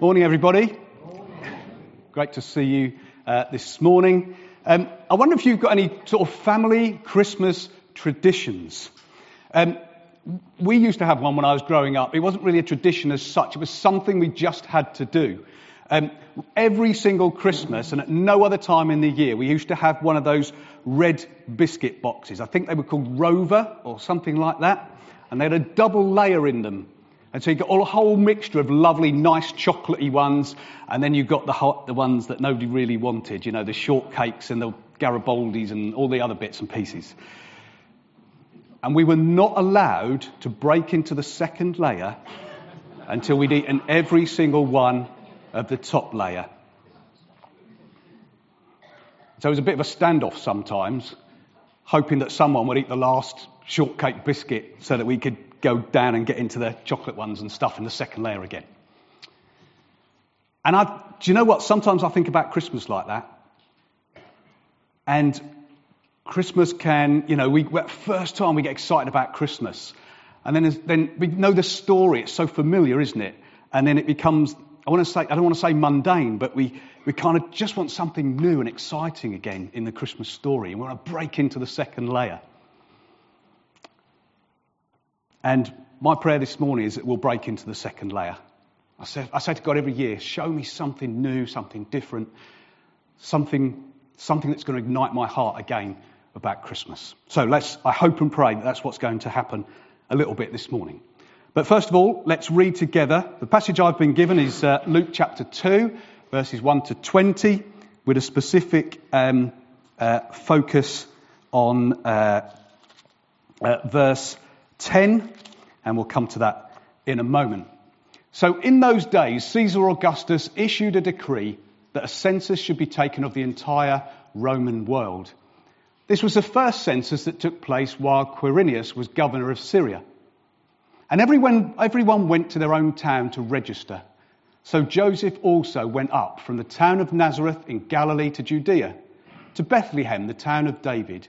Morning, everybody. Great to see you uh, this morning. Um, I wonder if you've got any sort of family Christmas traditions. Um, we used to have one when I was growing up. It wasn't really a tradition as such, it was something we just had to do. Um, every single Christmas and at no other time in the year, we used to have one of those red biscuit boxes. I think they were called Rover or something like that. And they had a double layer in them. And so you've got a whole mixture of lovely, nice, chocolatey ones, and then you've got the, the ones that nobody really wanted, you know, the shortcakes and the Garibaldis and all the other bits and pieces. And we were not allowed to break into the second layer until we'd eaten every single one of the top layer. So it was a bit of a standoff sometimes, hoping that someone would eat the last shortcake biscuit so that we could go down and get into the chocolate ones and stuff in the second layer again. And I, do you know what? Sometimes I think about Christmas like that. And Christmas can, you know, we, first time we get excited about Christmas. And then, then we know the story. It's so familiar, isn't it? And then it becomes, I want to say, I don't want to say mundane, but we, we kind of just want something new and exciting again in the Christmas story. And we want to break into the second layer. And my prayer this morning is that we'll break into the second layer. I say, I say to God every year, show me something new, something different, something, something that's going to ignite my heart again about Christmas. So let's, I hope and pray that that's what's going to happen a little bit this morning. But first of all, let's read together. The passage I've been given is uh, Luke chapter 2, verses 1 to 20, with a specific um, uh, focus on uh, uh verse 10, and we'll come to that in a moment. So, in those days, Caesar Augustus issued a decree that a census should be taken of the entire Roman world. This was the first census that took place while Quirinius was governor of Syria. And everyone, everyone went to their own town to register. So Joseph also went up from the town of Nazareth in Galilee to Judea, to Bethlehem, the town of David,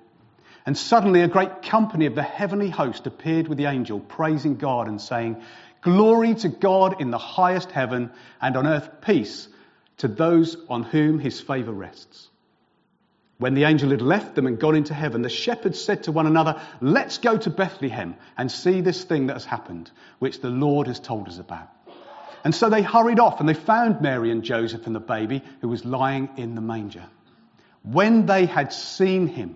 And suddenly a great company of the heavenly host appeared with the angel, praising God and saying, Glory to God in the highest heaven, and on earth peace to those on whom his favour rests. When the angel had left them and gone into heaven, the shepherds said to one another, Let's go to Bethlehem and see this thing that has happened, which the Lord has told us about. And so they hurried off and they found Mary and Joseph and the baby who was lying in the manger. When they had seen him,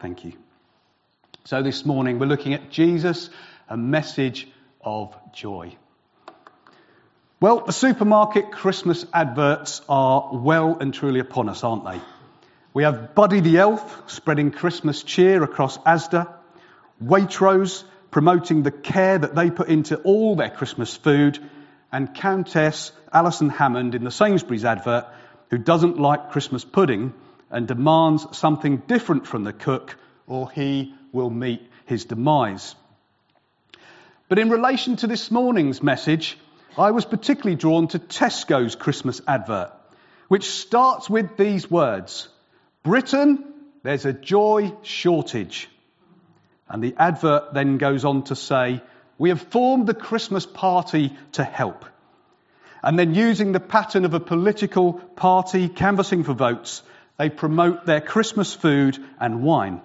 Thank you. So this morning we're looking at Jesus, a message of joy. Well, the supermarket Christmas adverts are well and truly upon us, aren't they? We have Buddy the Elf spreading Christmas cheer across Asda, Waitrose promoting the care that they put into all their Christmas food, and Countess Alison Hammond in the Sainsbury's advert, who doesn't like Christmas pudding and demands something different from the cook, or he will meet his demise. But in relation to this morning's message, I was particularly drawn to Tesco's Christmas advert. which starts with these words Britain, there's a joy shortage. And the advert then goes on to say, We have formed the Christmas party to help. And then, using the pattern of a political party canvassing for votes, they promote their Christmas food and wine.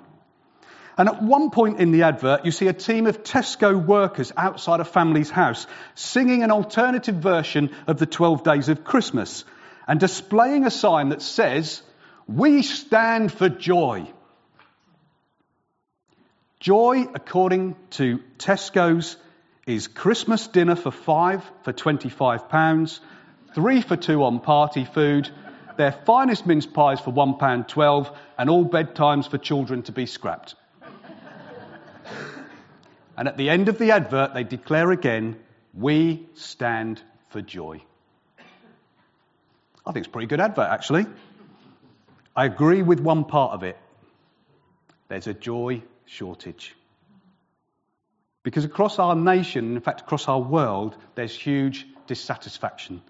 And at one point in the advert, you see a team of Tesco workers outside a family's house singing an alternative version of the 12 Days of Christmas and displaying a sign that says, We stand for joy. Joy, according to Tesco's, is Christmas dinner for five for £25, three for two on party food, their finest mince pies for £1.12, and all bedtimes for children to be scrapped. and at the end of the advert, they declare again, We stand for joy. I think it's a pretty good advert, actually. I agree with one part of it. There's a joy shortage. Because across our nation, in fact, across our world, there's huge dissatisfaction.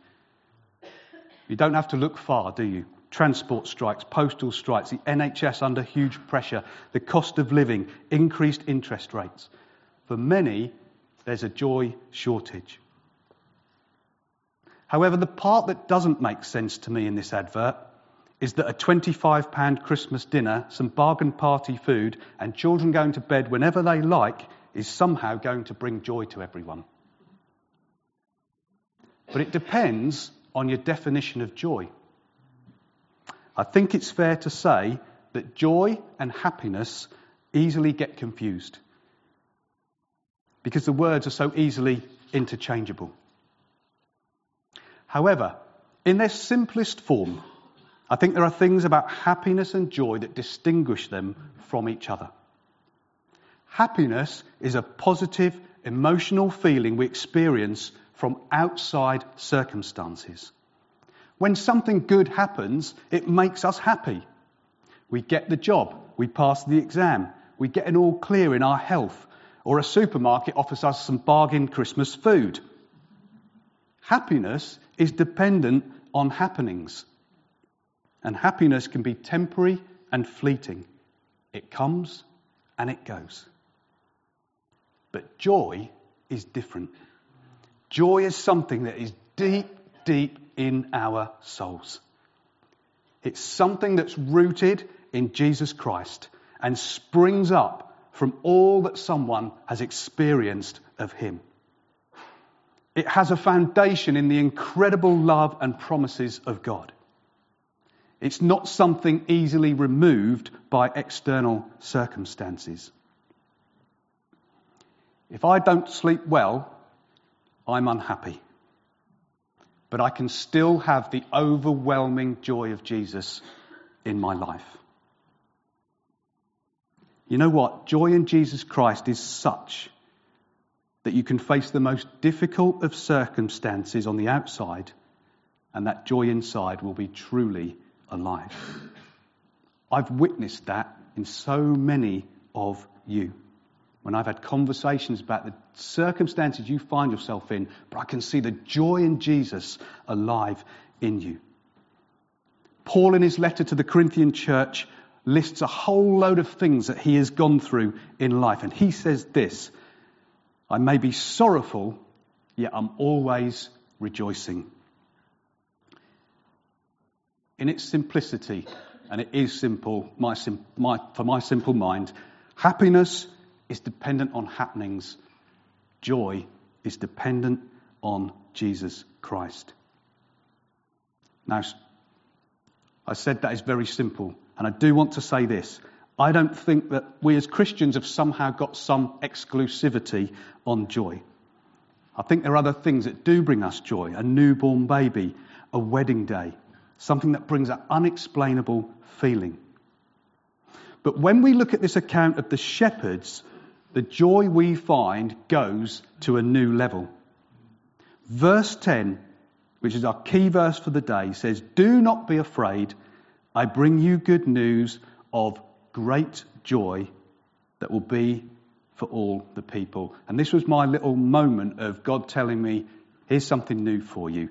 You don't have to look far, do you? Transport strikes, postal strikes, the NHS under huge pressure, the cost of living, increased interest rates. For many, there's a joy shortage. However, the part that doesn't make sense to me in this advert is that a £25 Christmas dinner, some bargain party food, and children going to bed whenever they like is somehow going to bring joy to everyone. But it depends on your definition of joy. I think it's fair to say that joy and happiness easily get confused because the words are so easily interchangeable. However, in their simplest form, I think there are things about happiness and joy that distinguish them from each other. Happiness is a positive, emotional feeling we experience from outside circumstances. When something good happens, it makes us happy. We get the job, we pass the exam, we get an all clear in our health, or a supermarket offers us some bargain Christmas food. Happiness is dependent on happenings. And happiness can be temporary and fleeting. It comes and it goes. But joy is different. Joy is something that is deep, deep in our souls. It's something that's rooted in Jesus Christ and springs up from all that someone has experienced of Him. It has a foundation in the incredible love and promises of God. It's not something easily removed by external circumstances. If I don't sleep well, I'm unhappy. But I can still have the overwhelming joy of Jesus in my life. You know what? Joy in Jesus Christ is such that you can face the most difficult of circumstances on the outside, and that joy inside will be truly alive. I've witnessed that in so many of you. When I've had conversations about the circumstances you find yourself in, but I can see the joy in Jesus alive in you. Paul, in his letter to the Corinthian church, lists a whole load of things that he has gone through in life. And he says this I may be sorrowful, yet I'm always rejoicing. In its simplicity, and it is simple my, my, for my simple mind, happiness is dependent on happenings, joy is dependent on Jesus Christ. Now, I said that is very simple, and I do want to say this. I don't think that we as Christians have somehow got some exclusivity on joy. I think there are other things that do bring us joy a newborn baby, a wedding day, something that brings an unexplainable feeling. But when we look at this account of the shepherds, the joy we find goes to a new level. Verse 10, which is our key verse for the day, says, Do not be afraid. I bring you good news of great joy that will be for all the people. And this was my little moment of God telling me, here's something new for you.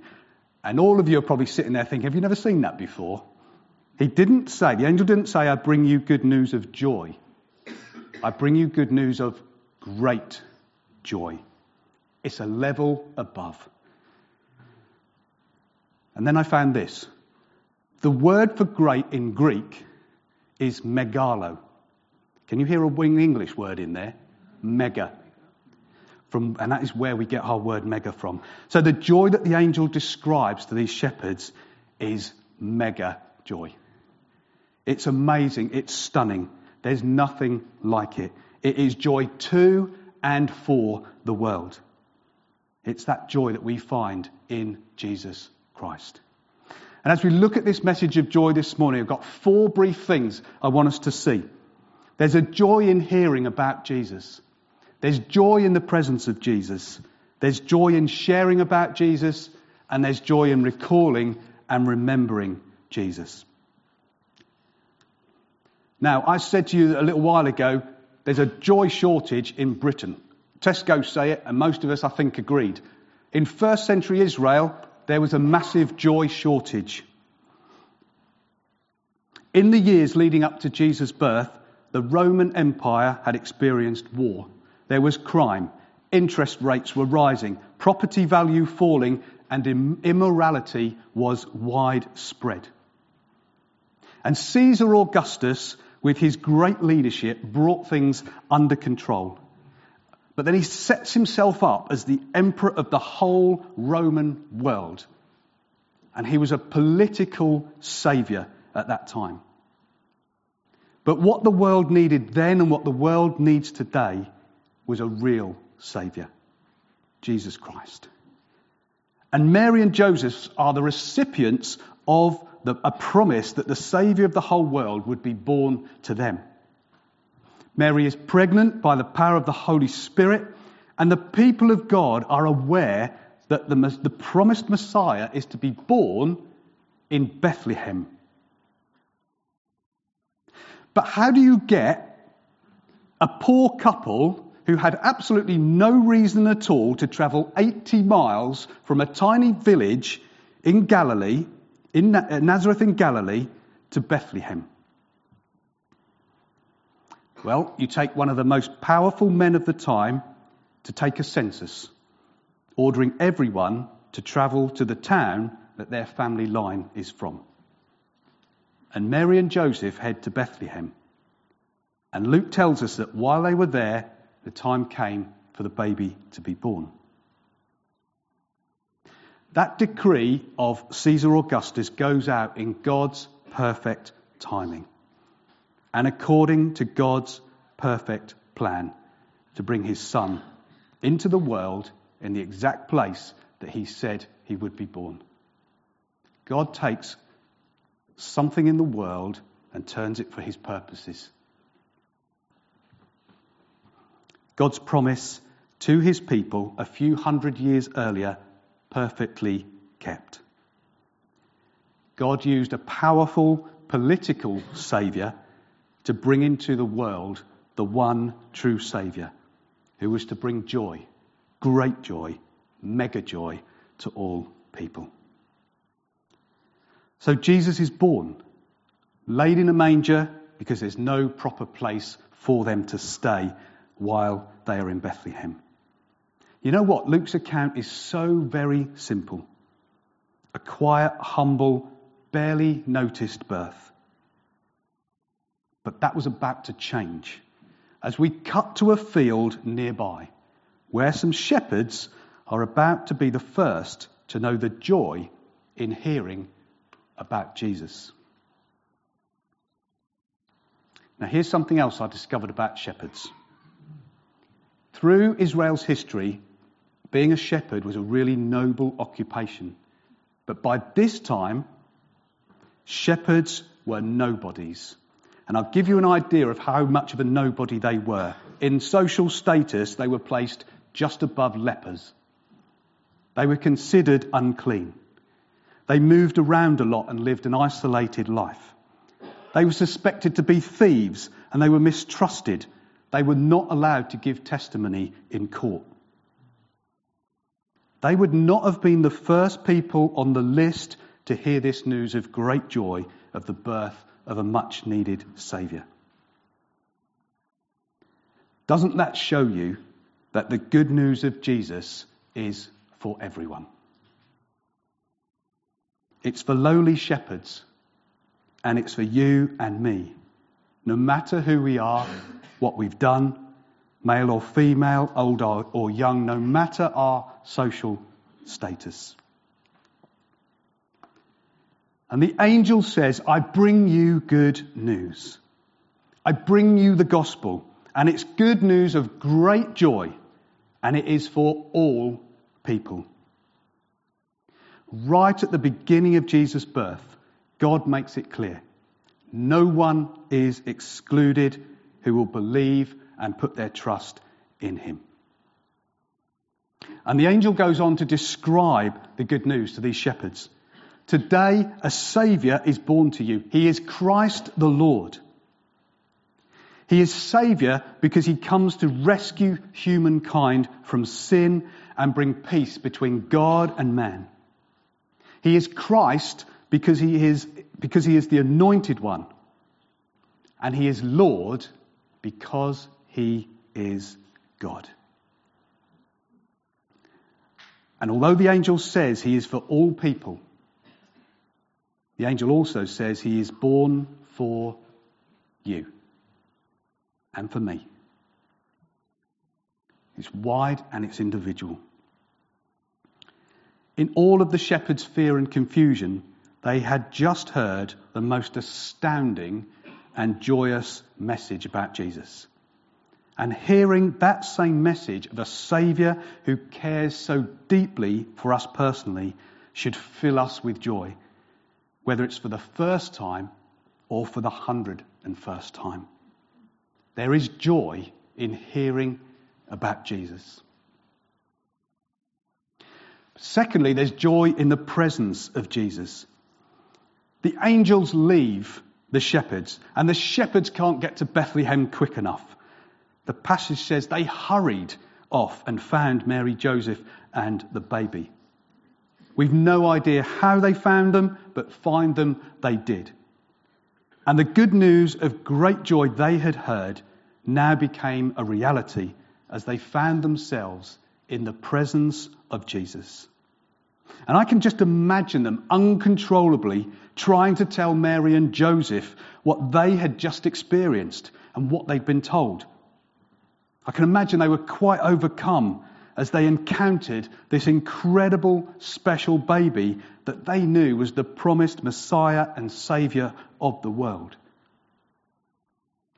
And all of you are probably sitting there thinking, have you never seen that before? He didn't say, the angel didn't say, I bring you good news of joy. I bring you good news of great joy. It's a level above. And then I found this. The word for great in Greek is megalo. Can you hear a wing English word in there? Mega. From, and that is where we get our word mega from. So the joy that the angel describes to these shepherds is mega joy. It's amazing. It's stunning. There's nothing like it. It is joy to and for the world. It's that joy that we find in Jesus Christ. And as we look at this message of joy this morning, I've got four brief things I want us to see. There's a joy in hearing about Jesus. There's joy in the presence of Jesus. There's joy in sharing about Jesus. And there's joy in recalling and remembering Jesus. Now, I said to you a little while ago, there's a joy shortage in Britain. Tesco say it, and most of us, I think, agreed. In first century Israel, there was a massive joy shortage. In the years leading up to Jesus' birth, the Roman Empire had experienced war. There was crime, interest rates were rising, property value falling, and immorality was widespread. And Caesar Augustus, with his great leadership, brought things under control. But then he sets himself up as the emperor of the whole Roman world. And he was a political savior at that time. But what the world needed then and what the world needs today was a real savior Jesus Christ. And Mary and Joseph are the recipients of the, a promise that the Saviour of the whole world would be born to them. Mary is pregnant by the power of the Holy Spirit, and the people of God are aware that the, the promised Messiah is to be born in Bethlehem. But how do you get a poor couple who had absolutely no reason at all to travel 80 miles from a tiny village in Galilee, in uh, Nazareth in Galilee, to Bethlehem? Well, you take one of the most powerful men of the time to take a census, ordering everyone to travel to the town that their family line is from. And Mary and Joseph head to Bethlehem. And Luke tells us that while they were there, the time came for the baby to be born. That decree of Caesar Augustus goes out in God's perfect timing and according to God's perfect plan to bring his son into the world in the exact place that he said he would be born. God takes something in the world and turns it for his purposes. God's promise to his people a few hundred years earlier, perfectly kept. God used a powerful political saviour to bring into the world the one true Saviour who was to bring joy, great joy, mega joy to all people. So Jesus is born, laid in a manger because there's no proper place for them to stay while they are in Bethlehem. You know what? Luke's account is so very simple. A quiet, humble, barely noticed birth. But that was about to change as we cut to a field nearby where some shepherds are about to be the first to know the joy in hearing about Jesus. Now, here's something else I discovered about shepherds. Through Israel's history, being a shepherd was a really noble occupation. But by this time, shepherds were nobodies. And I'll give you an idea of how much of a nobody they were. In social status, they were placed just above lepers. They were considered unclean. They moved around a lot and lived an isolated life. They were suspected to be thieves and they were mistrusted. They were not allowed to give testimony in court. They would not have been the first people on the list to hear this news of great joy of the birth of a much needed Saviour. Doesn't that show you that the good news of Jesus is for everyone? It's for lowly shepherds, and it's for you and me. No matter who we are, what we've done, male or female, old or young, no matter our social status. And the angel says, I bring you good news. I bring you the gospel. And it's good news of great joy. And it is for all people. Right at the beginning of Jesus' birth, God makes it clear no one is excluded who will believe and put their trust in him. And the angel goes on to describe the good news to these shepherds. Today, a Saviour is born to you. He is Christ the Lord. He is Saviour because he comes to rescue humankind from sin and bring peace between God and man. He is Christ because he is, because he is the anointed one. And he is Lord because he is God. And although the angel says he is for all people, the angel also says he is born for you and for me. It's wide and it's individual. In all of the shepherds' fear and confusion, they had just heard the most astounding and joyous message about Jesus. And hearing that same message of a Saviour who cares so deeply for us personally should fill us with joy, whether it's for the first time or for the hundred and first time. There is joy in hearing about Jesus. Secondly, there's joy in the presence of Jesus. The angels leave the shepherds, and the shepherds can't get to Bethlehem quick enough. The passage says they hurried off and found Mary, Joseph, and the baby. We've no idea how they found them, but find them they did. And the good news of great joy they had heard now became a reality as they found themselves in the presence of Jesus. And I can just imagine them uncontrollably trying to tell Mary and Joseph what they had just experienced and what they'd been told. I can imagine they were quite overcome as they encountered this incredible special baby that they knew was the promised Messiah and Saviour of the world.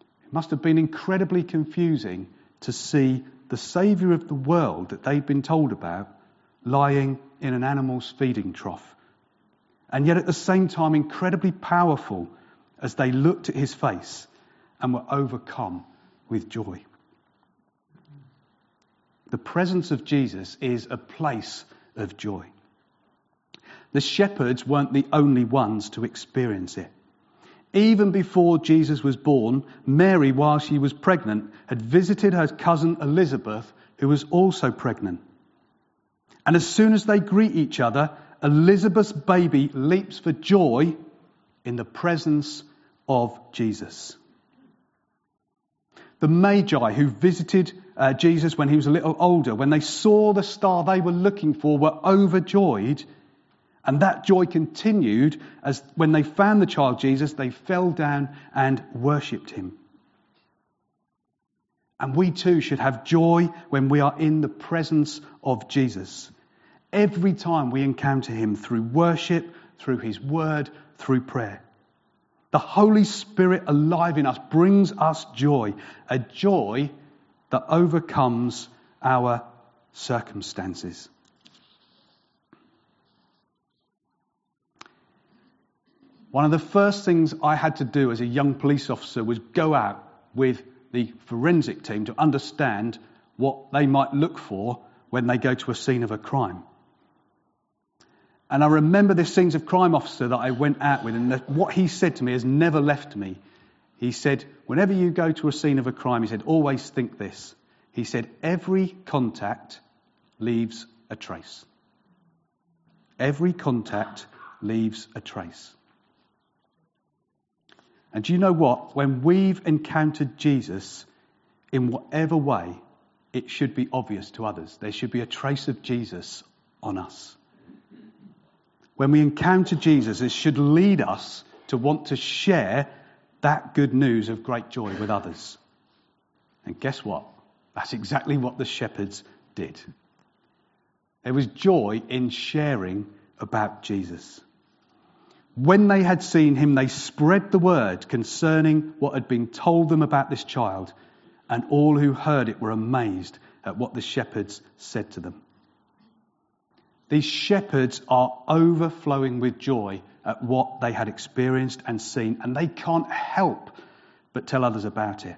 It must have been incredibly confusing to see the Saviour of the world that they'd been told about lying in an animal's feeding trough. And yet at the same time, incredibly powerful as they looked at his face and were overcome with joy. The presence of Jesus is a place of joy. The shepherds weren't the only ones to experience it. Even before Jesus was born, Mary, while she was pregnant, had visited her cousin Elizabeth, who was also pregnant. And as soon as they greet each other, Elizabeth's baby leaps for joy in the presence of Jesus. The Magi who visited uh, Jesus when he was a little older, when they saw the star they were looking for, were overjoyed. And that joy continued as when they found the child Jesus, they fell down and worshipped him. And we too should have joy when we are in the presence of Jesus. Every time we encounter him through worship, through his word, through prayer. The Holy Spirit alive in us brings us joy, a joy that overcomes our circumstances. One of the first things I had to do as a young police officer was go out with the forensic team to understand what they might look for when they go to a scene of a crime. And I remember this scenes of crime officer that I went out with, and what he said to me has never left me. He said, Whenever you go to a scene of a crime, he said, always think this. He said, Every contact leaves a trace. Every contact leaves a trace. And do you know what? When we've encountered Jesus in whatever way, it should be obvious to others. There should be a trace of Jesus on us. When we encounter Jesus, it should lead us to want to share that good news of great joy with others. And guess what? That's exactly what the shepherds did. There was joy in sharing about Jesus. When they had seen him, they spread the word concerning what had been told them about this child, and all who heard it were amazed at what the shepherds said to them. These shepherds are overflowing with joy at what they had experienced and seen, and they can't help but tell others about it.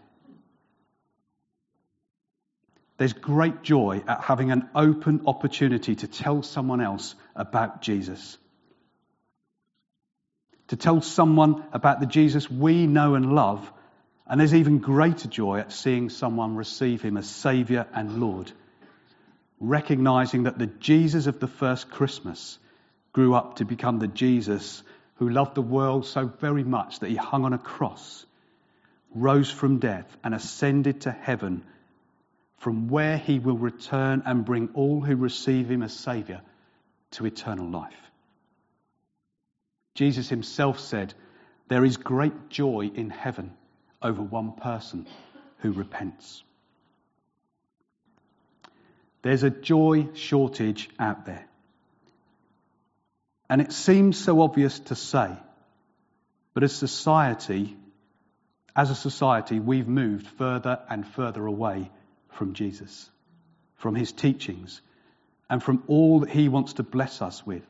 There's great joy at having an open opportunity to tell someone else about Jesus. To tell someone about the Jesus we know and love, and there's even greater joy at seeing someone receive him as Saviour and Lord recognizing that the Jesus of the first Christmas grew up to become the Jesus who loved the world so very much that he hung on a cross, rose from death, and ascended to heaven, from where he will return and bring all who receive him as Saviour to eternal life. Jesus himself said, There is great joy in heaven over one person who repents. There's a joy shortage out there. And it seems so obvious to say, but as society, as a society, we've moved further and further away from Jesus, from his teachings, and from all that he wants to bless us with.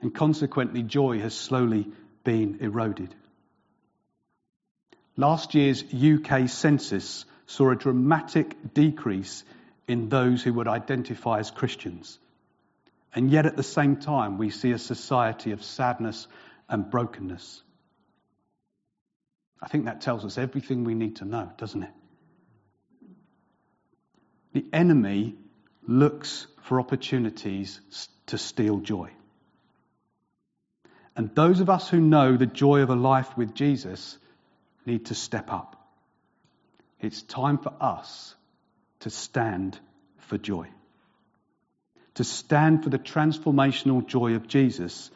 And consequently, joy has slowly been eroded. Last year's UK census saw a dramatic decrease in those who would identify as Christians. And yet at the same time, we see a society of sadness and brokenness. I think that tells us everything we need to know, doesn't it? The enemy looks for opportunities to steal joy. And those of us who know the joy of a life with Jesus need to step up. It's time for us to stand for joy. To stand for the transformational joy of Jesus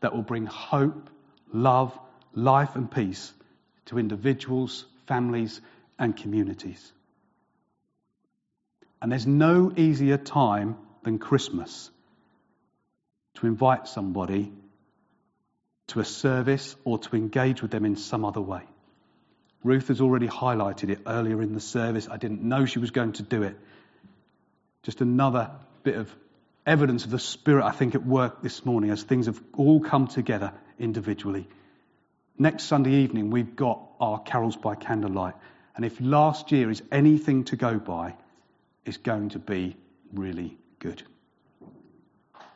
that will bring hope, love, life, and peace to individuals, families, and communities. And there's no easier time than Christmas to invite somebody to a service or to engage with them in some other way. Ruth has already highlighted it earlier in the service. I didn't know she was going to do it. Just another bit of evidence of the Spirit, I think, at work this morning as things have all come together individually. Next Sunday evening, we've got our carols by candlelight. And if last year is anything to go by, it's going to be really good.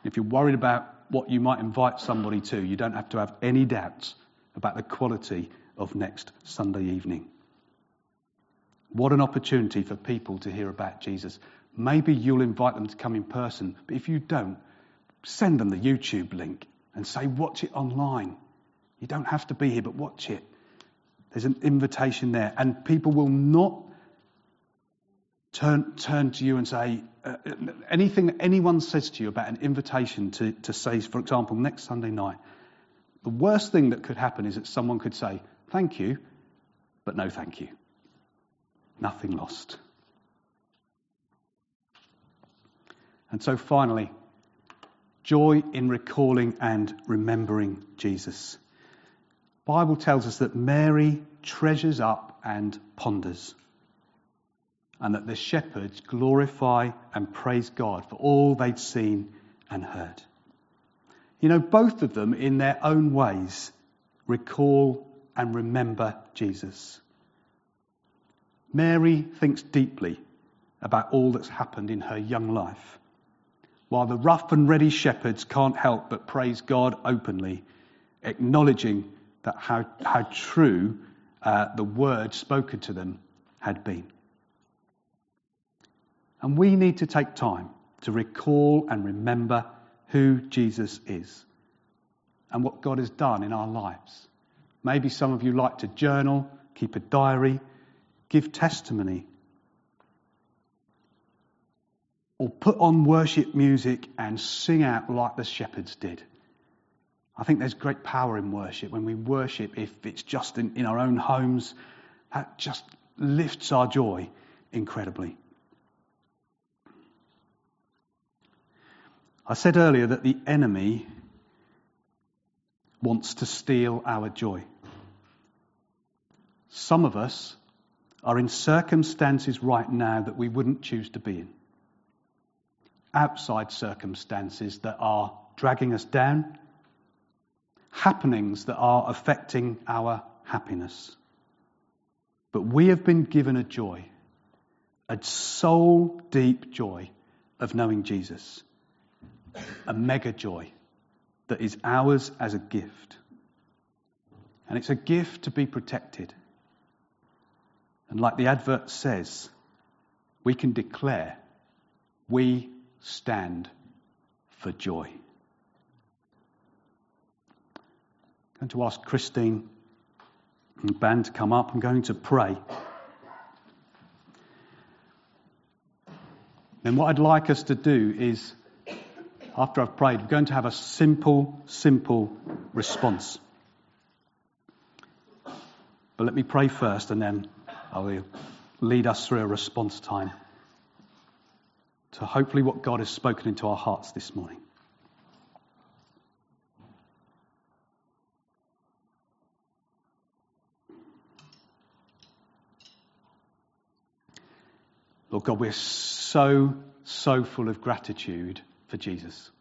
If you're worried about what you might invite somebody to, you don't have to have any doubts about the quality of next Sunday evening. What an opportunity for people to hear about Jesus. Maybe you'll invite them to come in person, but if you don't, send them the YouTube link and say, watch it online. You don't have to be here, but watch it. There's an invitation there, and people will not turn, turn to you and say, uh, anything that anyone says to you about an invitation to, to say, for example, next Sunday night, the worst thing that could happen is that someone could say, Thank you, but no thank you. Nothing lost. And so finally, joy in recalling and remembering Jesus. Bible tells us that Mary treasures up and ponders and that the shepherds glorify and praise God for all they'd seen and heard. You know, both of them, in their own ways, recall and remember Jesus. Mary thinks deeply about all that's happened in her young life, while the rough and ready shepherds can't help but praise God openly, acknowledging that how, how true uh, the word spoken to them had been. And we need to take time to recall and remember who Jesus is and what God has done in our lives. Maybe some of you like to journal, keep a diary, give testimony, or put on worship music and sing out like the shepherds did. I think there's great power in worship. When we worship, if it's just in, in our own homes, that just lifts our joy incredibly. I said earlier that the enemy wants to steal our joy. Some of us are in circumstances right now that we wouldn't choose to be in. Outside circumstances that are dragging us down, happenings that are affecting our happiness. But we have been given a joy, a soul deep joy of knowing Jesus, a mega joy that is ours as a gift. And it's a gift to be protected. And like the advert says, we can declare we stand for joy. I'm going to ask Christine and the band to come up. I'm going to pray. And what I'd like us to do is after I've prayed, we're going to have a simple, simple response. But let me pray first, and then I will lead us through a response time to hopefully what God has spoken into our hearts this morning. Lord God, we're so, so full of gratitude for Jesus.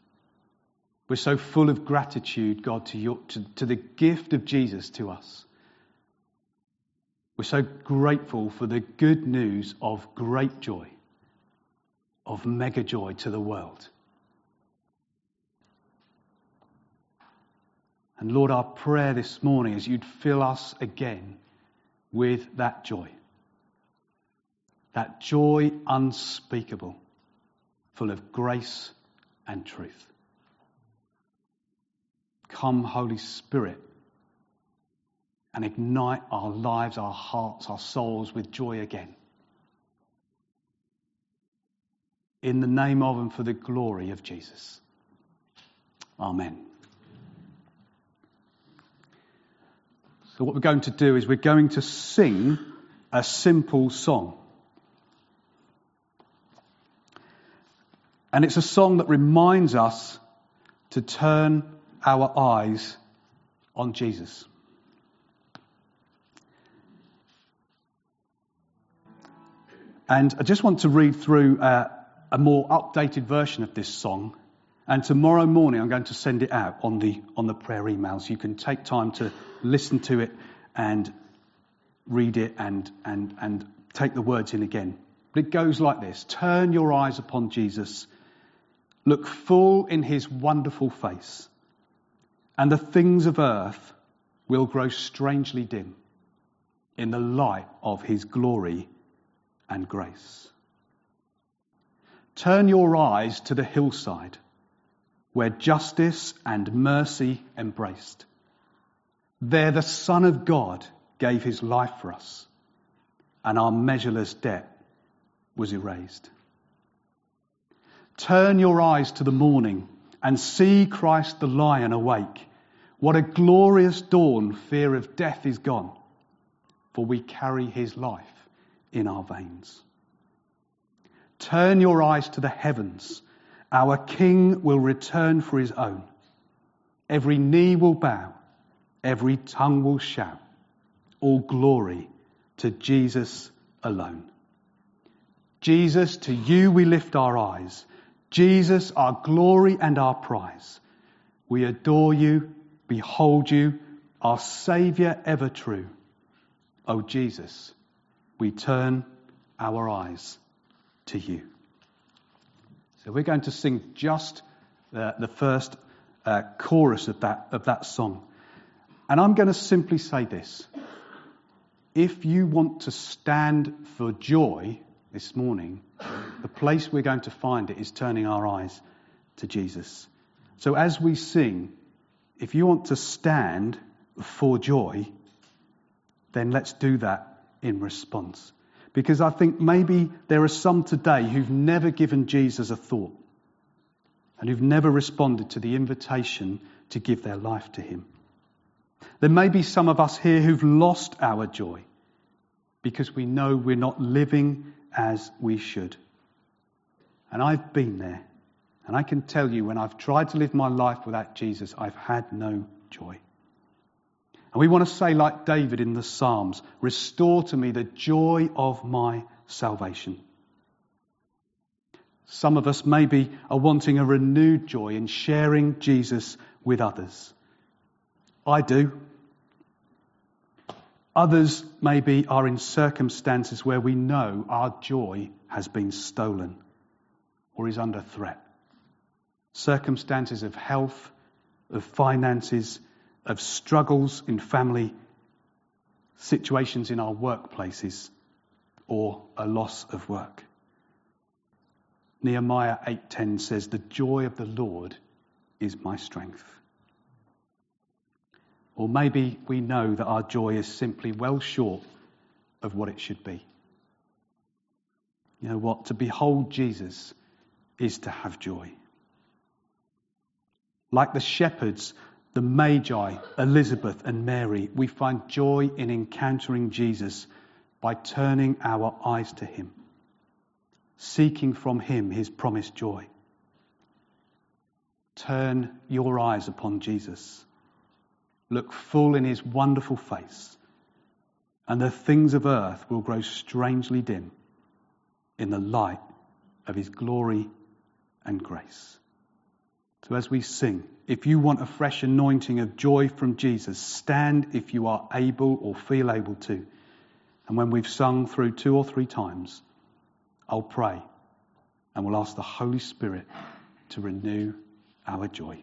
We're so full of gratitude, God, to, your, to, to the gift of Jesus to us. We're so grateful for the good news of great joy, of mega joy to the world. And Lord, our prayer this morning is you'd fill us again with that joy. That joy unspeakable, full of grace and truth. Come, Holy Spirit, and ignite our lives, our hearts, our souls with joy again. In the name of and for the glory of Jesus. Amen. So, what we're going to do is we're going to sing a simple song. And it's a song that reminds us to turn our eyes on Jesus. And I just want to read through uh, a more updated version of this song. And tomorrow morning, I'm going to send it out on the, on the prayer emails. You can take time to listen to it and read it and, and, and take the words in again. But it goes like this Turn your eyes upon Jesus Look full in his wonderful face, and the things of earth will grow strangely dim in the light of his glory and grace. Turn your eyes to the hillside where justice and mercy embraced. There the Son of God gave his life for us, and our measureless debt was erased. Turn your eyes to the morning and see Christ the lion awake. What a glorious dawn, fear of death is gone, for we carry his life in our veins. Turn your eyes to the heavens. Our King will return for his own. Every knee will bow, every tongue will shout. All glory to Jesus alone. Jesus, to you we lift our eyes. Jesus, our glory and our prize. We adore you, behold you, our Saviour ever true. O oh, Jesus, we turn our eyes to you. So we're going to sing just uh, the first uh, chorus of that, of that song. And I'm going to simply say this. If you want to stand for joy this morning, the place we're going to find it is turning our eyes to Jesus. So as we sing, if you want to stand for joy, then let's do that in response. Because I think maybe there are some today who've never given Jesus a thought and who've never responded to the invitation to give their life to Him. There may be some of us here who've lost our joy because we know we're not living as we should. And I've been there. And I can tell you, when I've tried to live my life without Jesus, I've had no joy. And we want to say, like David in the Psalms, restore to me the joy of my salvation. Some of us maybe are wanting a renewed joy in sharing Jesus with others. I do. Others maybe are in circumstances where we know our joy has been stolen or is under threat. Circumstances of health, of finances, of struggles in family, situations in our workplaces, or a loss of work. Nehemiah 8:10 says the joy of the Lord is my strength. Or maybe we know that our joy is simply well short of what it should be. You know what? To behold Jesus is to have joy. Like the shepherds, the Magi, Elizabeth, and Mary, we find joy in encountering Jesus by turning our eyes to Him, seeking from Him His promised joy. Turn your eyes upon Jesus. Look full in His wonderful face, and the things of earth will grow strangely dim in the light of His glory and grace. So, as we sing, if you want a fresh anointing of joy from Jesus, stand if you are able or feel able to. And when we've sung through two or three times, I'll pray and we'll ask the Holy Spirit to renew our joy.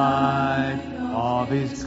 of his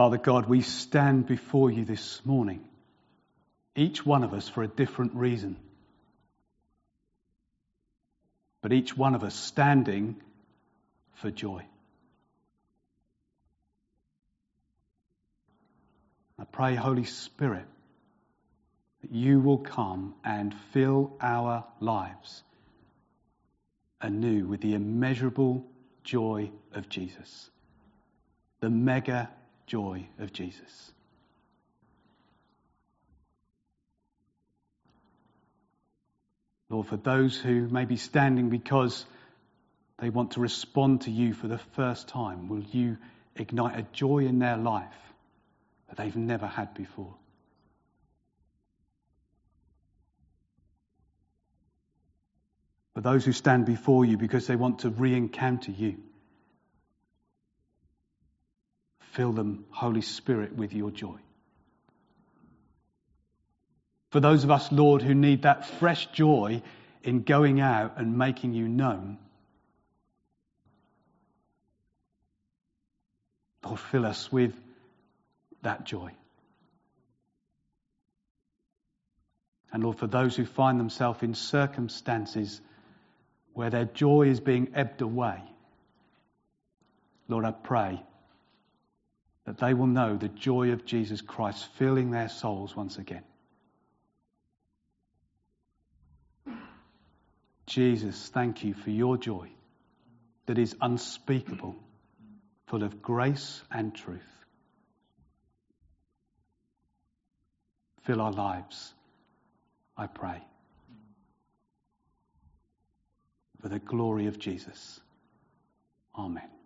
Father God, we stand before you this morning, each one of us for a different reason, but each one of us standing for joy. I pray, Holy Spirit, that you will come and fill our lives anew with the immeasurable joy of Jesus, the mega joy of Jesus. Lord, for those who may be standing because they want to respond to you for the first time, will you ignite a joy in their life that they've never had before? For those who stand before you because they want to re encounter you, fill them, Holy Spirit, with your joy. For those of us, Lord, who need that fresh joy in going out and making you known, Lord, fill us with that joy. And Lord, for those who find themselves in circumstances where their joy is being ebbed away, Lord, I pray that they will know the joy of Jesus Christ filling their souls once again. Jesus, thank you for your joy that is unspeakable, full of grace and truth. Fill our lives, I pray, for the glory of Jesus. Amen.